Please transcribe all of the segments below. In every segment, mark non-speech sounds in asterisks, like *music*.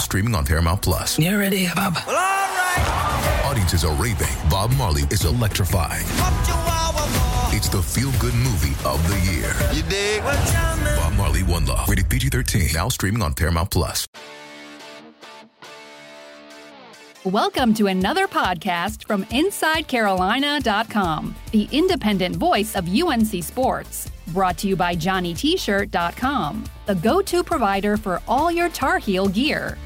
streaming on Paramount Plus. You ready, Bob? Well, all right. Audiences are raving. Bob Marley is electrifying. It's the feel-good movie of the year. You dig? Well, tell me. Bob Marley One Love. Rated PG-13. Now streaming on Paramount Plus. Welcome to another podcast from InsideCarolina.com, the independent voice of UNC Sports. Brought to you by JohnnyT-shirt.com, the go-to provider for all your Tar Heel gear.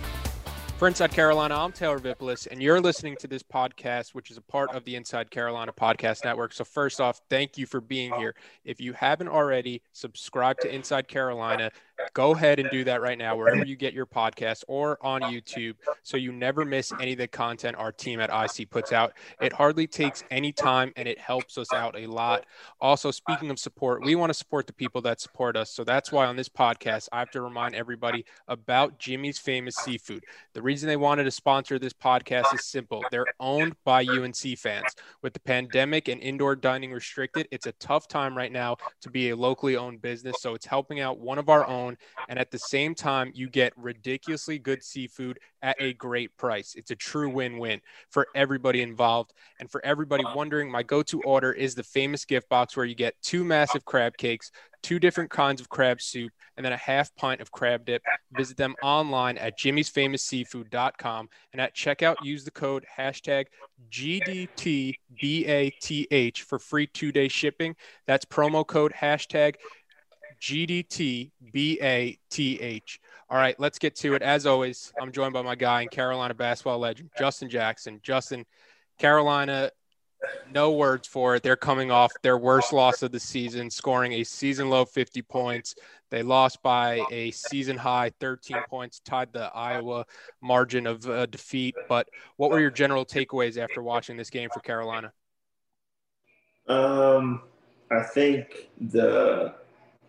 For Inside Carolina, I'm Taylor Vipolis, and you're listening to this podcast, which is a part of the Inside Carolina Podcast Network. So, first off, thank you for being oh. here. If you haven't already, subscribe to Inside Carolina. Go ahead and do that right now, wherever you get your podcast or on YouTube, so you never miss any of the content our team at IC puts out. It hardly takes any time and it helps us out a lot. Also, speaking of support, we want to support the people that support us. So, that's why on this podcast, I have to remind everybody about Jimmy's Famous Seafood. The reason they wanted to sponsor this podcast is simple they're owned by UNC fans. With the pandemic and indoor dining restricted, it's a tough time right now to be a locally owned business. So it's helping out one of our own. And at the same time, you get ridiculously good seafood at a great price. It's a true win win for everybody involved. And for everybody wondering, my go to order is the famous gift box where you get two massive crab cakes, two different kinds of crab soup, and then a half pint of crab dip. Visit them online at jimmy'sfamousseafood.com. And at checkout, use the code hashtag GDTBATH for free two day shipping. That's promo code hashtag GDTBATH. All right, let's get to it. As always, I'm joined by my guy and Carolina basketball legend, Justin Jackson. Justin, Carolina, no words for it. They're coming off their worst loss of the season, scoring a season low 50 points. They lost by a season high 13 points, tied the Iowa margin of uh, defeat. But what were your general takeaways after watching this game for Carolina? Um, I think the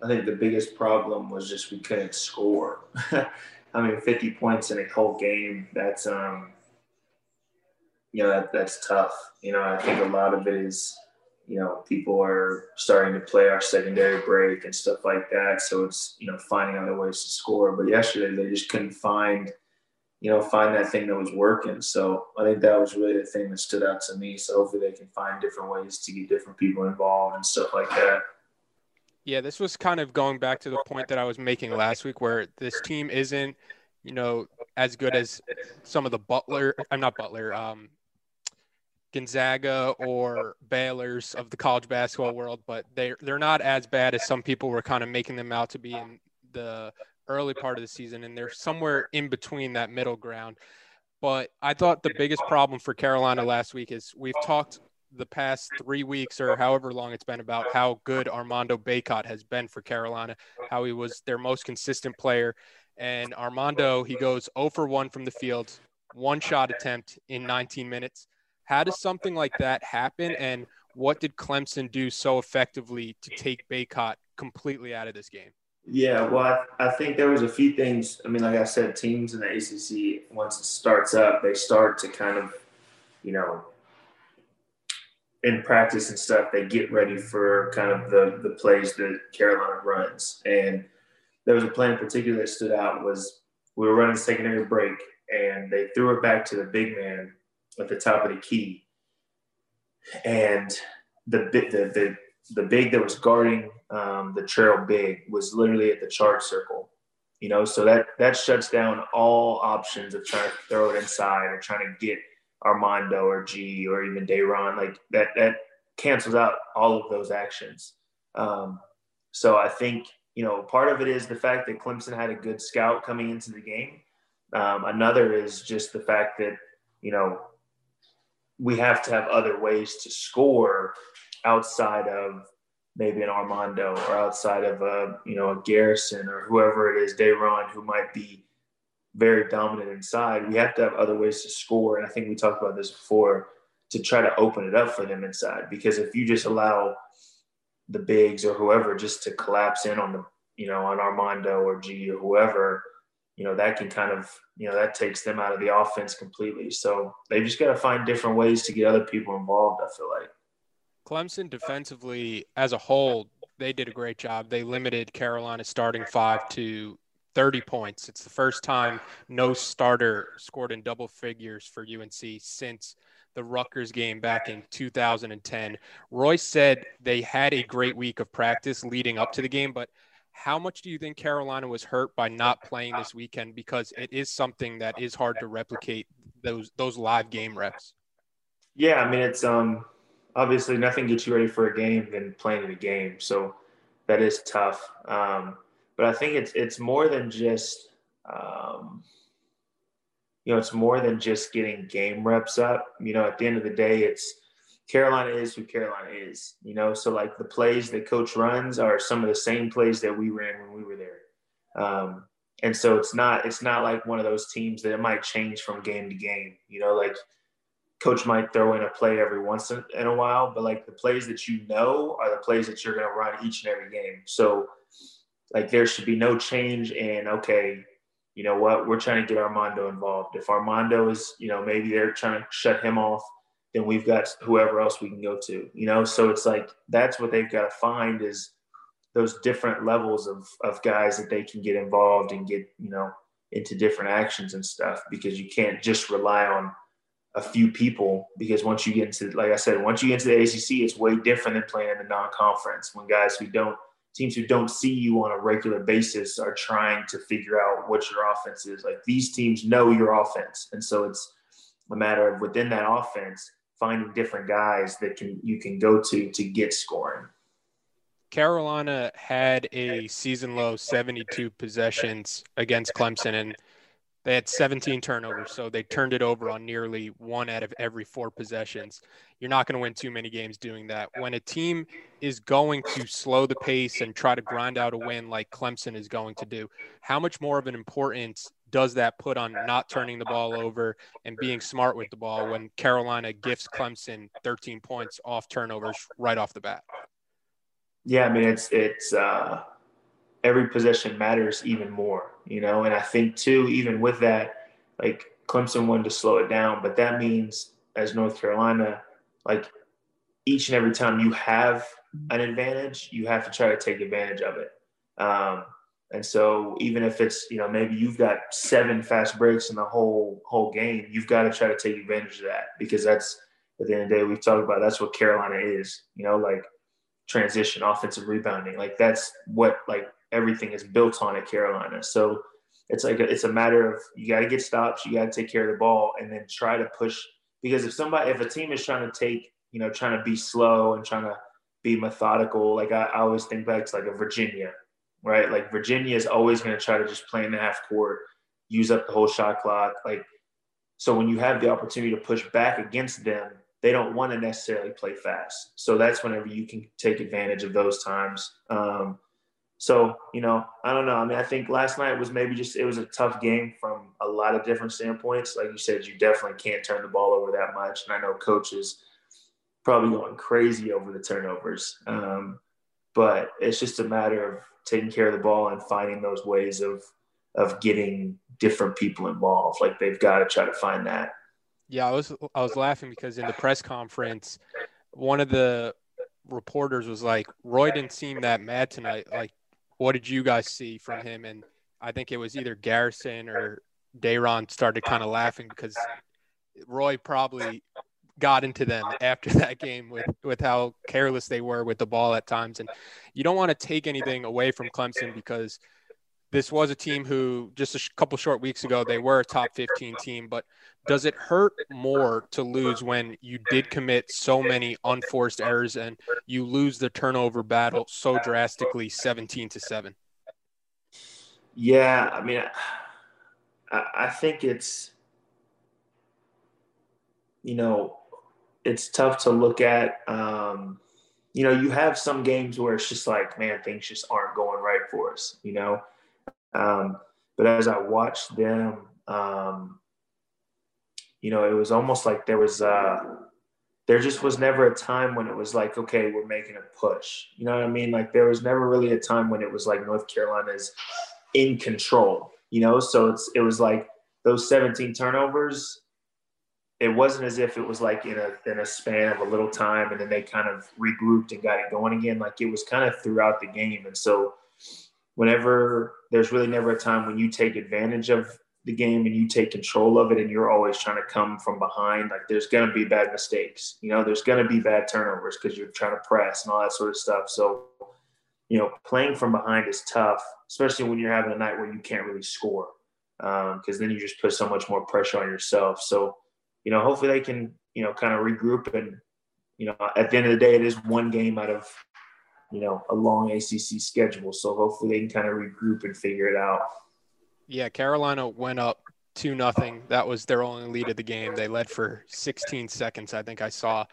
I think the biggest problem was just we couldn't score. *laughs* I mean, 50 points in a whole game. That's um, you know, that, that's tough. You know, I think a lot of it is, you know, people are starting to play our secondary break and stuff like that. So it's you know finding other ways to score. But yesterday they just couldn't find, you know, find that thing that was working. So I think that was really the thing that stood out to me. So hopefully they can find different ways to get different people involved and stuff like that. Yeah, this was kind of going back to the point that I was making last week, where this team isn't, you know, as good as some of the Butler. I'm not Butler. Um, Gonzaga or Baylor's of the college basketball world, but they're they're not as bad as some people were kind of making them out to be in the early part of the season, and they're somewhere in between that middle ground. But I thought the biggest problem for Carolina last week is we've talked the past three weeks or however long it's been about how good Armando Bacot has been for Carolina, how he was their most consistent player. And Armando, he goes 0 for 1 from the field, one shot attempt in 19 minutes. How does something like that happen? And what did Clemson do so effectively to take Bacot completely out of this game? Yeah, well, I, I, think there was a few things. I mean, like I said, teams in the ACC, once it starts up, they start to kind of, you know, in practice and stuff, they get ready for kind of the the plays that Carolina runs. And there was a play in particular that stood out was we were running secondary break, and they threw it back to the big man at the top of the key, and the the the, the big that was guarding um, the trail big was literally at the charge circle. You know, so that that shuts down all options of trying to throw it inside or trying to get Armando or G or even Day'Ron. Like that that cancels out all of those actions. Um, so I think you know part of it is the fact that Clemson had a good scout coming into the game. Um, another is just the fact that you know we have to have other ways to score outside of maybe an Armando or outside of a you know a Garrison or whoever it is, Day'Ron, who might be very dominant inside, we have to have other ways to score. And I think we talked about this before to try to open it up for them inside. Because if you just allow the bigs or whoever just to collapse in on the, you know, on Armando or G or whoever, you know, that can kind of, you know, that takes them out of the offense completely. So they just got to find different ways to get other people involved, I feel like. Clemson defensively as a whole, they did a great job. They limited Carolina's starting five to 30 points. It's the first time no starter scored in double figures for UNC since the Rutgers game back in 2010. Roy said they had a great week of practice leading up to the game, but how much do you think Carolina was hurt by not playing this weekend? Because it is something that is hard to replicate those those live game reps. Yeah, I mean it's um obviously nothing gets you ready for a game than playing in a game, so that is tough. Um, but I think it's it's more than just um, you know, it's more than just getting game reps up. You know, at the end of the day, it's Carolina is who Carolina is. You know, so like the plays that coach runs are some of the same plays that we ran when we were there. Um, and so it's not it's not like one of those teams that it might change from game to game. You know, like coach might throw in a play every once in, a while, but like the plays that you know are the plays that you're going to run each and every game. So like there should be no change in okay you know what, we're trying to get Armando involved. If Armando is, you know, maybe they're trying to shut him off, then we've got whoever else we can go to, you know? So it's like, that's what they've got to find is those different levels of, of guys that they can get involved and get, you know, into different actions and stuff because you can't just rely on a few people because once you get into, like I said, once you get into the ACC, it's way different than playing in the non-conference when guys who don't teams who don't see you on a regular basis are trying to figure out what your offense is. Like these teams know your offense, and so it's a matter of within that offense finding different guys that can you can go to to get scoring. Carolina had a season low 72 possessions against Clemson, and they had 17 turnovers, so they turned it over on nearly one out of every four possessions. You're not going to win too many games doing that. When a team is going to slow the pace and try to grind out a win like Clemson is going to do, how much more of an importance does that put on not turning the ball over and being smart with the ball when Carolina gifts Clemson 13 points off turnovers right off the bat? Yeah, I mean it's it's uh every possession matters even more, you know. And I think too, even with that, like Clemson wanted to slow it down, but that means as North Carolina, like each and every time you have an advantage, you have to try to take advantage of it. Um, and so even if it's, you know, maybe you've got seven fast breaks in the whole whole game, you've got to try to take advantage of that because that's at the end of the day, we've talked about that's what Carolina is, you know, like transition, offensive rebounding. Like that's what like everything is built on at Carolina. So it's like a, it's a matter of you got to get stops, you got to take care of the ball, and then try to push. Because if somebody, if a team is trying to take, you know, trying to be slow and trying to be methodical, like I, I always think back to like a Virginia, right? Like Virginia is always going to try to just play in the half court, use up the whole shot clock. Like so, when you have the opportunity to push back against them, they don't want to necessarily play fast. So that's whenever you can take advantage of those times. Um, so, you know, I don't know. I mean, I think last night was maybe just, it was a tough game from a lot of different standpoints. Like you said, you definitely can't turn the ball over that much. And I know coaches probably going crazy over the turnovers. Um, but it's just a matter of taking care of the ball and finding those ways of, of getting different people involved. Like they've got to try to find that. Yeah, I was I was laughing because in the press conference, one of the reporters was like, "Roy didn't seem that mad tonight. Like what did you guys see from him? And I think it was either Garrison or Day'Ron started kind of laughing because Roy probably got into them after *laughs* that game with with how careless they were with the ball at times. And you don't want to take anything away from Clemson because this was a team who just a couple short weeks ago they were a top 15 team but does it hurt more to lose when you did commit so many unforced errors and you lose the turnover battle so drastically 17 to 7 yeah i mean i, I think it's you know it's tough to look at um, you know you have some games where it's just like man things just aren't going right for us you know? Um, but as I watch them, um, you know, it was almost like there was, uh, there just was never a time when it was like, okay, we're making a push. You know what I mean? Like there was never really a time when it was like North Carolina's in control, you know? So it's, it was like those 17 turnovers, it wasn't as if it was like in a, in a span of a little time and then they kind of regrouped and got it going again. Like it was kind of throughout the game. And so, whenever there's really never a time when you take advantage of the game and you take control of it and you're always trying to come from behind, like there's going to be bad mistakes. You know, there's going to be bad turnovers because you're trying to press and all that sort of stuff. So, you know, playing from behind is tough, especially when you're having a night where you can't really score because um, then you just put so much more pressure on yourself. So, you know, hopefully they can, you know, kind of regroup and, you know, at the end of the day, it is one game out of, you know, a long ACC schedule. So hopefully they can kind of regroup and figure it out. Yeah, Carolina went up two nothing. That was their only lead of the game. They led for 16 seconds, I think I saw,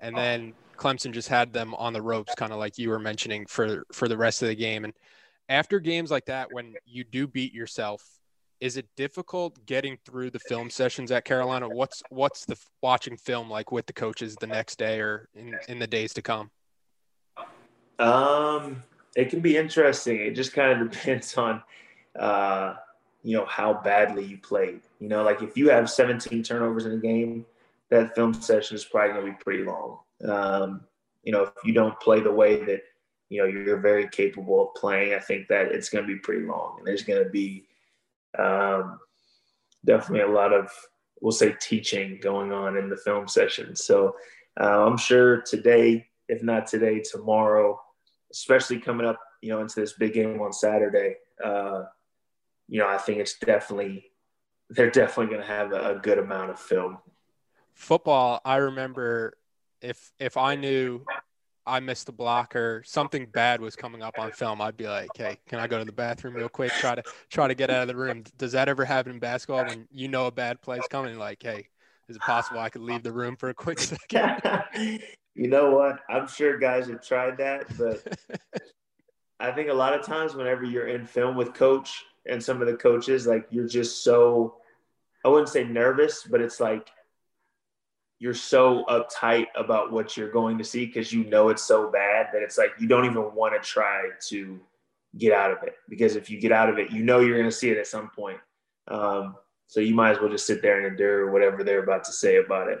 and then Clemson just had them on the ropes, kind of like you were mentioning for for the rest of the game. And after games like that, when you do beat yourself, is it difficult getting through the film sessions at Carolina? What's what's the watching film like with the coaches the next day or in, in the days to come? Um, it can be interesting. It just kind of *laughs* depends on uh, you know, how badly you played. You know, like if you have 17 turnovers in a game, that film session is probably going to be pretty long. Um, you know, if you don't play the way that, you know, you're very capable of playing, I think that it's going to be pretty long. And there's going to be um, definitely a lot of, we'll say, teaching going on in the film session. So uh, I'm sure today, if not today, tomorrow, especially coming up, you know, into this big game on Saturday, uh, you know, I think it's definitely they're definitely going to have a, a good amount of film. Football, I remember if if I knew I missed the block or something bad was coming up on film, I'd be like, "Hey, can I go to the bathroom real quick? Try to try to get out of the room." Does that ever happen in basketball when you know a bad play's coming? Like, hey, is it possible I could leave the room for a quick second? *laughs* you know what? I'm sure guys have tried that, but *laughs* I think a lot of times whenever you're in film with coach, and some of the coaches, like you're just so I wouldn't say nervous, but it's like you're so uptight about what you're going to see because you know it's so bad that it's like you don't even want to try to get out of it because if you get out of it, you know you're going to see it at some point. Um, so you might as well just sit there and endure whatever they're about to say about it.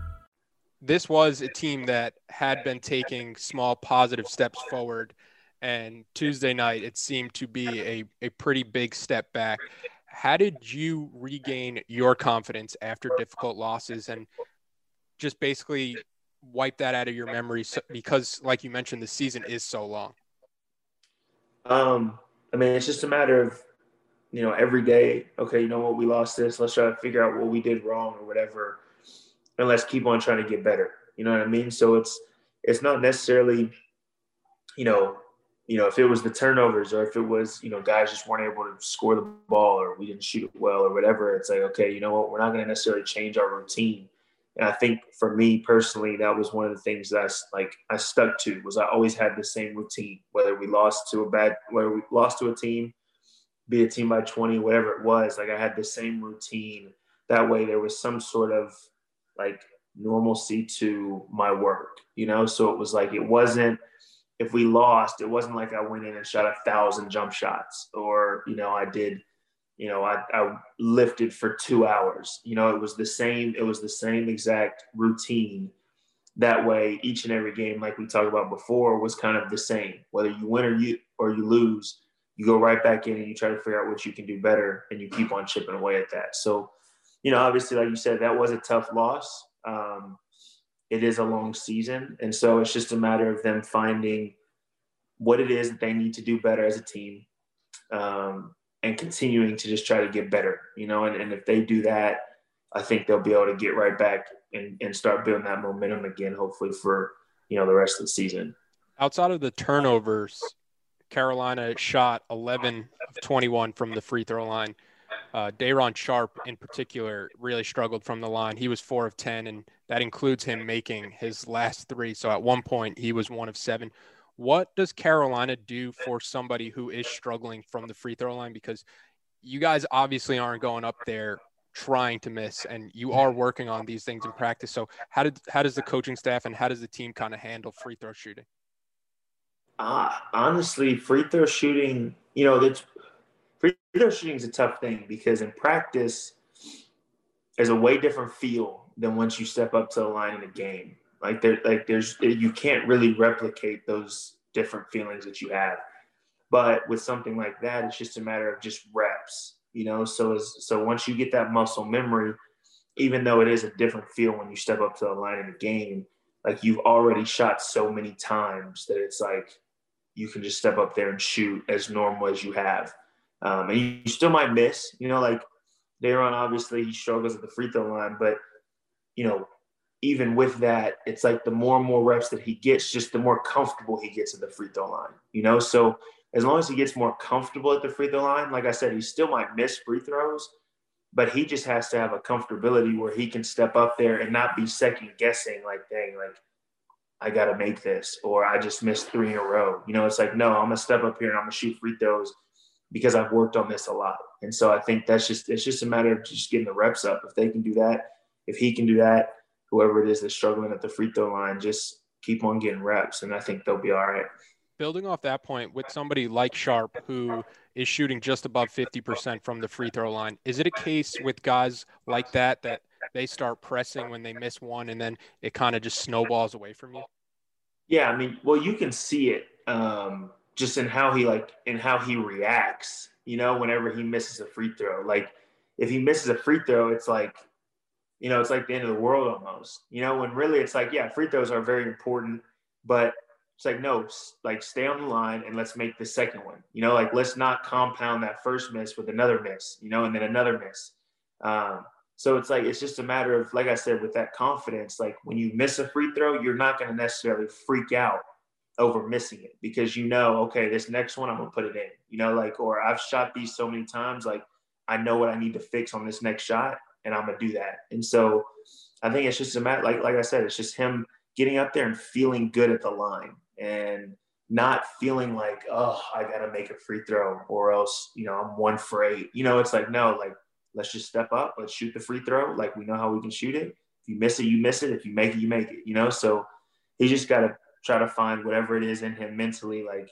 this was a team that had been taking small positive steps forward. And Tuesday night, it seemed to be a, a pretty big step back. How did you regain your confidence after difficult losses and just basically wipe that out of your memory? Because, like you mentioned, the season is so long. Um, I mean, it's just a matter of, you know, every day, okay, you know what, we lost this. Let's try to figure out what we did wrong or whatever and let's keep on trying to get better. You know what I mean? So it's it's not necessarily, you know, you know, if it was the turnovers or if it was, you know, guys just weren't able to score the ball or we didn't shoot it well or whatever, it's like, okay, you know what, we're not going to necessarily change our routine. And I think for me personally, that was one of the things that I, like I stuck to was I always had the same routine, whether we lost to a bad, whether we lost to a team, be a team by 20, whatever it was, like I had the same routine. That way there was some sort of like normalcy to my work, you know? So it was like, it wasn't, if we lost, it wasn't like I went in and shot a thousand jump shots or, you know, I did, you know, I, I lifted for two hours. You know, it was the same, it was the same exact routine. That way, each and every game, like we talked about before, was kind of the same. Whether you win or you or you lose, you go right back in and you try to figure out what you can do better and you keep on chipping away at that. So you know, obviously, like you said, that was a tough loss. Um, it is a long season. And so it's just a matter of them finding what it is that they need to do better as a team um, and continuing to just try to get better, you know. And, and if they do that, I think they'll be able to get right back and, and start building that momentum again, hopefully, for, you know, the rest of the season. Outside of the turnovers, Carolina shot 11 of 21 from the free throw line uh, Day'Ron Sharpe in particular really struggled from the line. He was four of 10, and that includes him making his last three. So at one point, he was one of seven. What does Carolina do for somebody who is struggling from the free throw line? Because you guys obviously aren't going up there trying to miss and you are working on these things in practice. So how did how does the coaching staff and how does the team kind of handle free throw shooting? Uh, honestly, free throw shooting, you know, that's free throw shooting is a tough thing because in practice, there's a way different feel than once you step up to the line in a game. Like there, like there's you can't really replicate those different feelings that you have. But with something like that, it's just a matter of just reps, you know. So as so once you get that muscle memory, even though it is a different feel when you step up to the line in a game, like you've already shot so many times that it's like you can just step up there and shoot as normal as you have. Um, and you, still might miss, you know, like Day'Ron, obviously he struggles at the free throw line, but you know, even with that, it's like the more and more reps that he gets, just the more comfortable he gets at the free throw line, you know? So as long as he gets more comfortable at the free throw line, like I said, he still might miss free throws, but he just has to have a comfortability where he can step up there and not be second guessing, like, dang, like, I got to make this, or I just missed three in a row. You know, it's like, no, I'm going to step up here and I'm going to shoot free throws because I've worked on this a lot. And so I think that's just, it's just a matter of just getting the reps up. If they can do that, if he can do that, whoever it is that's struggling at the free throw line, just keep on getting reps. And I think they'll be all right. Building off that point with somebody like Sharpe who is shooting just above 50% from the free throw line, is it a case with guys like that that they start pressing when they miss one and then it kind of just snowballs away from you? Yeah, I mean, well, you can see it um, just in how he like in how he reacts. You know, whenever he misses a free throw, like if he misses a free throw, it's like, you know, it's like the end of the world almost. You know, when really it's like, yeah, free throws are very important, but it's like no, like stay on the line and let's make the second one. You know, like let's not compound that first miss with another miss. You know, and then another miss. Um, so it's like it's just a matter of, like I said, with that confidence. Like when you miss a free throw, you're not going to necessarily freak out over missing it because you know, okay, this next one I'm gonna put it in. You know, like or I've shot these so many times, like I know what I need to fix on this next shot, and I'm gonna do that. And so I think it's just a matter, like like I said, it's just him getting up there and feeling good at the line and not feeling like, oh, I gotta make a free throw or else, you know, I'm one for eight. You know, it's like no, like let's just step up. Let's shoot the free throw. Like we know how we can shoot it. If you miss it, you miss it. If you make it, you make it. You know, so he just got to try to find whatever it is in him mentally, like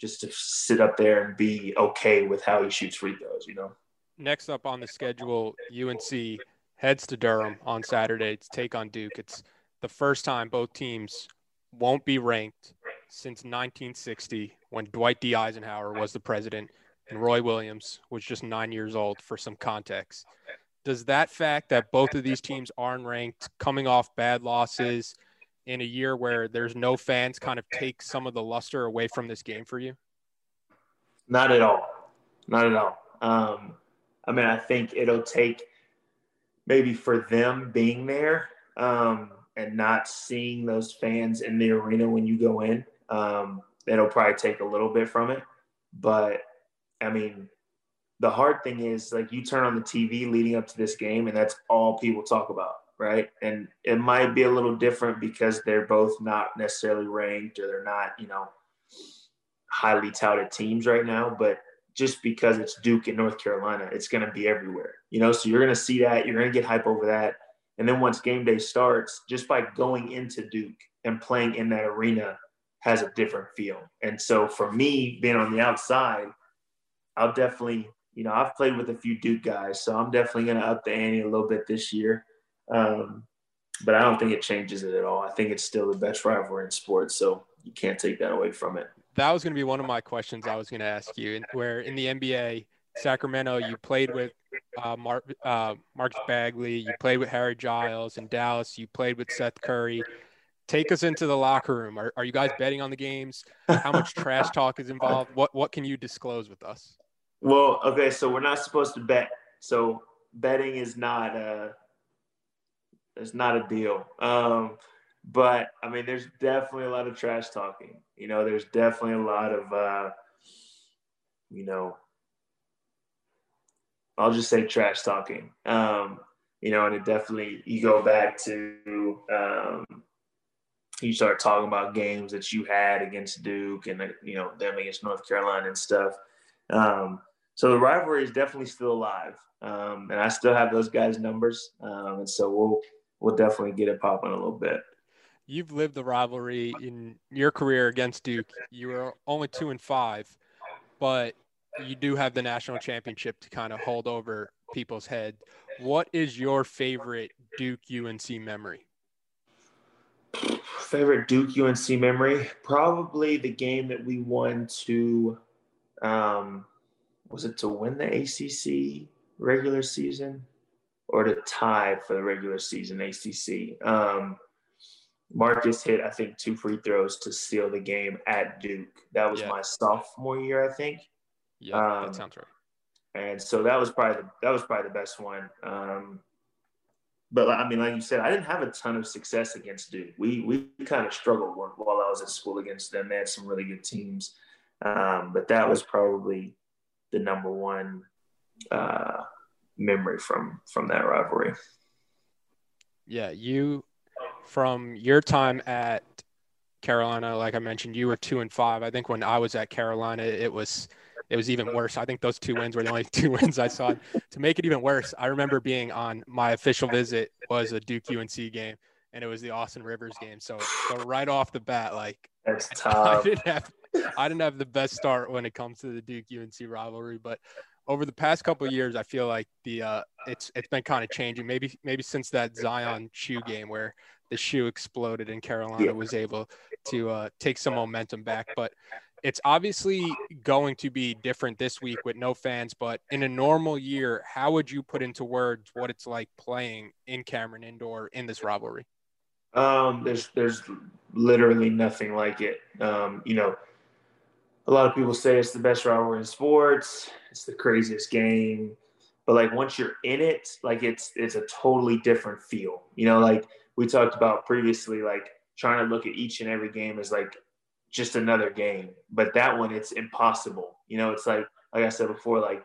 just to sit up there and be okay with how he shoots free throws. You know. Next up on the schedule, UNC heads to Durham on Saturday to take on Duke. It's the first time both teams won't be ranked since 1960 when Dwight D. Eisenhower was the president and Roy Williams was just nine years old for some context. Does that fact that both of these teams aren't ranked, coming off bad losses in a year where there's no fans, kind of take some of the luster away from this game for you? Not at all. Not at all. Um, I mean, I think it'll take maybe for them being there um, and not seeing those fans in the arena when you go in. Um, it'll probably take a little bit from it. But I mean, the hard thing is like you turn on the TV leading up to this game, and that's all people talk about, right? And it might be a little different because they're both not necessarily ranked or they're not, you know, highly touted teams right now, but just because it's Duke and North Carolina, it's going to be everywhere, you know. So you're going to see that, you're going to get hype over that, and then once game day starts, just by going into Duke and playing in that arena has a different feel. And so for me, being on the outside I'll definitely, you know, I've played with a few Duke guys, so I'm definitely going to up the ante a little bit this year. Um, but I don't think it changes it at all. I think it's still the best rivalry in sports, so you can't take that away from it. That was going to be one of my questions I was going to ask you. Where in the NBA, Sacramento, you played with uh, Mark, uh, Marcus Bagley, you played with Harry Giles. In Dallas, you played with Seth Curry. Take us into the locker room. Are, are you guys betting on the games? How much trash *laughs* talk is involved? What what can you disclose with us? Well, okay, so we're not supposed to bet. So betting is not a it's not a deal. Um, but I mean, there's definitely a lot of trash talking. You know, there's definitely a lot of uh, you know, I'll just say trash talking. Um, you know, and it definitely you go back to um, you start talking about games that you had against Duke and you know them against North Carolina and stuff. Um, so the rivalry is definitely still alive, um, and I still have those guys' numbers, um, and so we'll we'll definitely get it popping a little bit. You've lived the rivalry in your career against Duke. You were only two and five, but you do have the national championship to kind of hold over people's head. What is your favorite Duke UNC memory? Favorite Duke UNC memory? Probably the game that we won to, um, was it to win the ACC regular season or to tie for the regular season ACC? Um, Marcus hit, I think, two free throws to seal the game at Duke. That was yeah. my sophomore year, I think. Yeah, um, that sounds right. And so that was probably the, that was probably the best one. Um, but I mean, like you said, I didn't have a ton of success against Duke. We we kind of struggled while I was at school against them. They had some really good teams, um, but that was probably the number one uh, memory from from that rivalry. Yeah, you from your time at Carolina, like I mentioned, you were two and five. I think when I was at Carolina, it was it was even worse. I think those two wins were the only *laughs* two wins I saw. to make it even worse, I remember being on my official visit was a Duke UNC game, and it was the Austin Rivers game. So, so right off the bat, like *laughs* that's *laughs* tough. I didn't have I didn't have the best start when it comes to the Duke UNC rivalry, but over the past couple years, I feel like the uh, it's it's been kind of changing. Maybe maybe since that Zion shoe game where the shoe exploded and Carolina yeah. was able to uh, take some momentum back. But it's obviously going to be different this week with no fans. But in a normal year, how would you put into words what it's like playing in Cameron Indoor in this rivalry? Um, there's there's literally nothing like it. Um, you know, a lot of people say it's the best rivalry in sports. It's the craziest game, but like once you're in it, like it's it's a totally different feel. You know, like we talked about previously, like trying to look at each and every game as like just another game. But that one, it's impossible. You know, it's like like I said before, like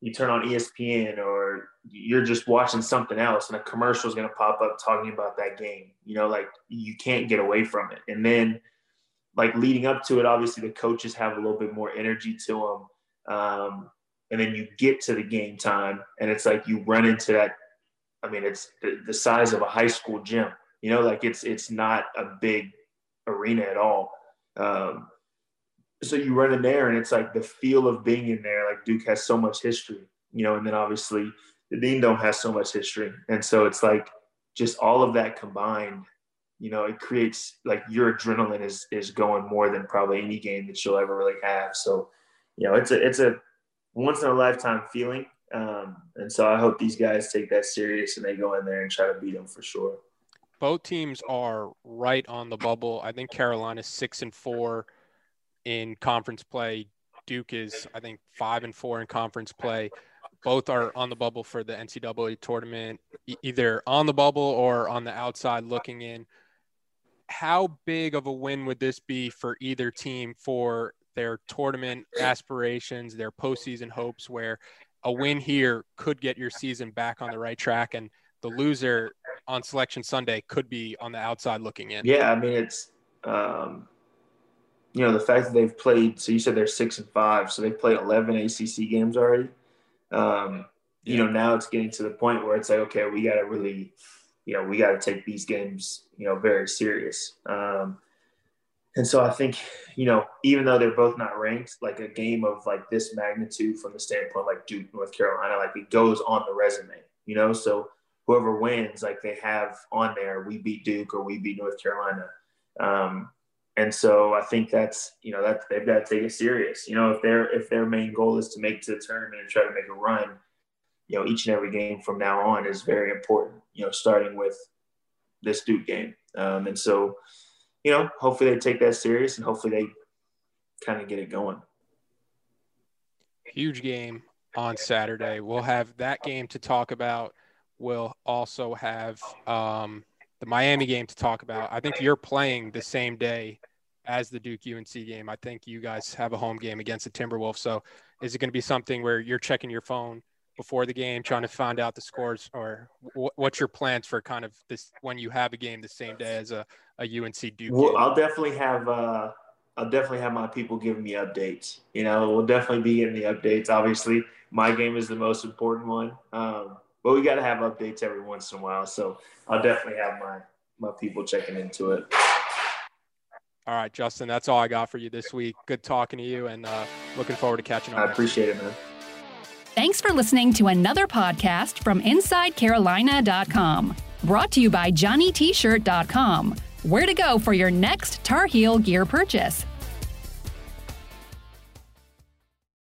you turn on ESPN or you're just watching something else and a commercial is going to pop up talking about that game. You know, like you can't get away from it. And then like leading up to it, obviously the coaches have a little bit more energy to them. Um, and then you get to the game time and it's like you run into that. I mean, it's the, the size of a high school gym, you know, like it's, it's not a big arena at all. Um, so you run in there, and it's like the feel of being in there. Like Duke has so much history, you know, and then obviously the Dean Dome has so much history, and so it's like just all of that combined. You know, it creates like your adrenaline is is going more than probably any game that you'll ever really have. So, you know, it's a it's a once in a lifetime feeling. Um, and so I hope these guys take that serious and they go in there and try to beat them for sure both teams are right on the bubble. I think Carolina's six and four in conference play. Duke is, I think, five and four in conference play. Both are on the bubble for the NCAA tournament, either on the bubble or on the outside looking in. How big of a win would this be for either team for their tournament aspirations, their postseason hopes, where a win here could get your season back on the right track and the loser on selection Sunday could be on the outside looking in. Yeah, I mean it's um, you know the fact that they've played. So you said they're six and five, so they've played eleven ACC games already. Um, you know now it's getting to the point where it's like okay, we got to really, you know, we got to take these games, you know, very serious. Um, and so I think, you know, even though they're both not ranked, like a game of like this magnitude from the standpoint like Duke, North Carolina, like it goes on the resume, you know. So whoever wins, like they have on there, we beat Duke or we beat North Carolina. Um, and so I think that's you know that they've got to take it serious. You know, if their if their main goal is to make to the tournament and try to make a run, you know, each and every game from now on is very important. You know, starting with this Duke game, um, and so you know, hopefully they take that serious and hopefully they kind of get it going. Huge game on Saturday. We'll have that game to talk about We'll also have um, the Miami game to talk about. I think you're playing the same day as the Duke UNC game. I think you guys have a home game against the Timberwolves. So is it going to be something where you're checking your phone before the game, trying to find out the scores, or what's your plans for kind of this when you have a game the same day as a, a UNC Duke. Well, game. I'll definitely have uh, I'll definitely have my people giving me updates. You know, we'll definitely be getting the updates. Obviously, my game is the most important one, um, but we got to have updates every once in a while. So I'll definitely have my my people checking into it. All right, Justin, that's all I got for you this week. Good talking to you, and uh, looking forward to catching up. I appreciate it, man. Thanks for listening to another podcast from InsideCarolina.com. Brought to you by JohnnyT-shirt.com. Where to go for your next Tar Heel gear purchase.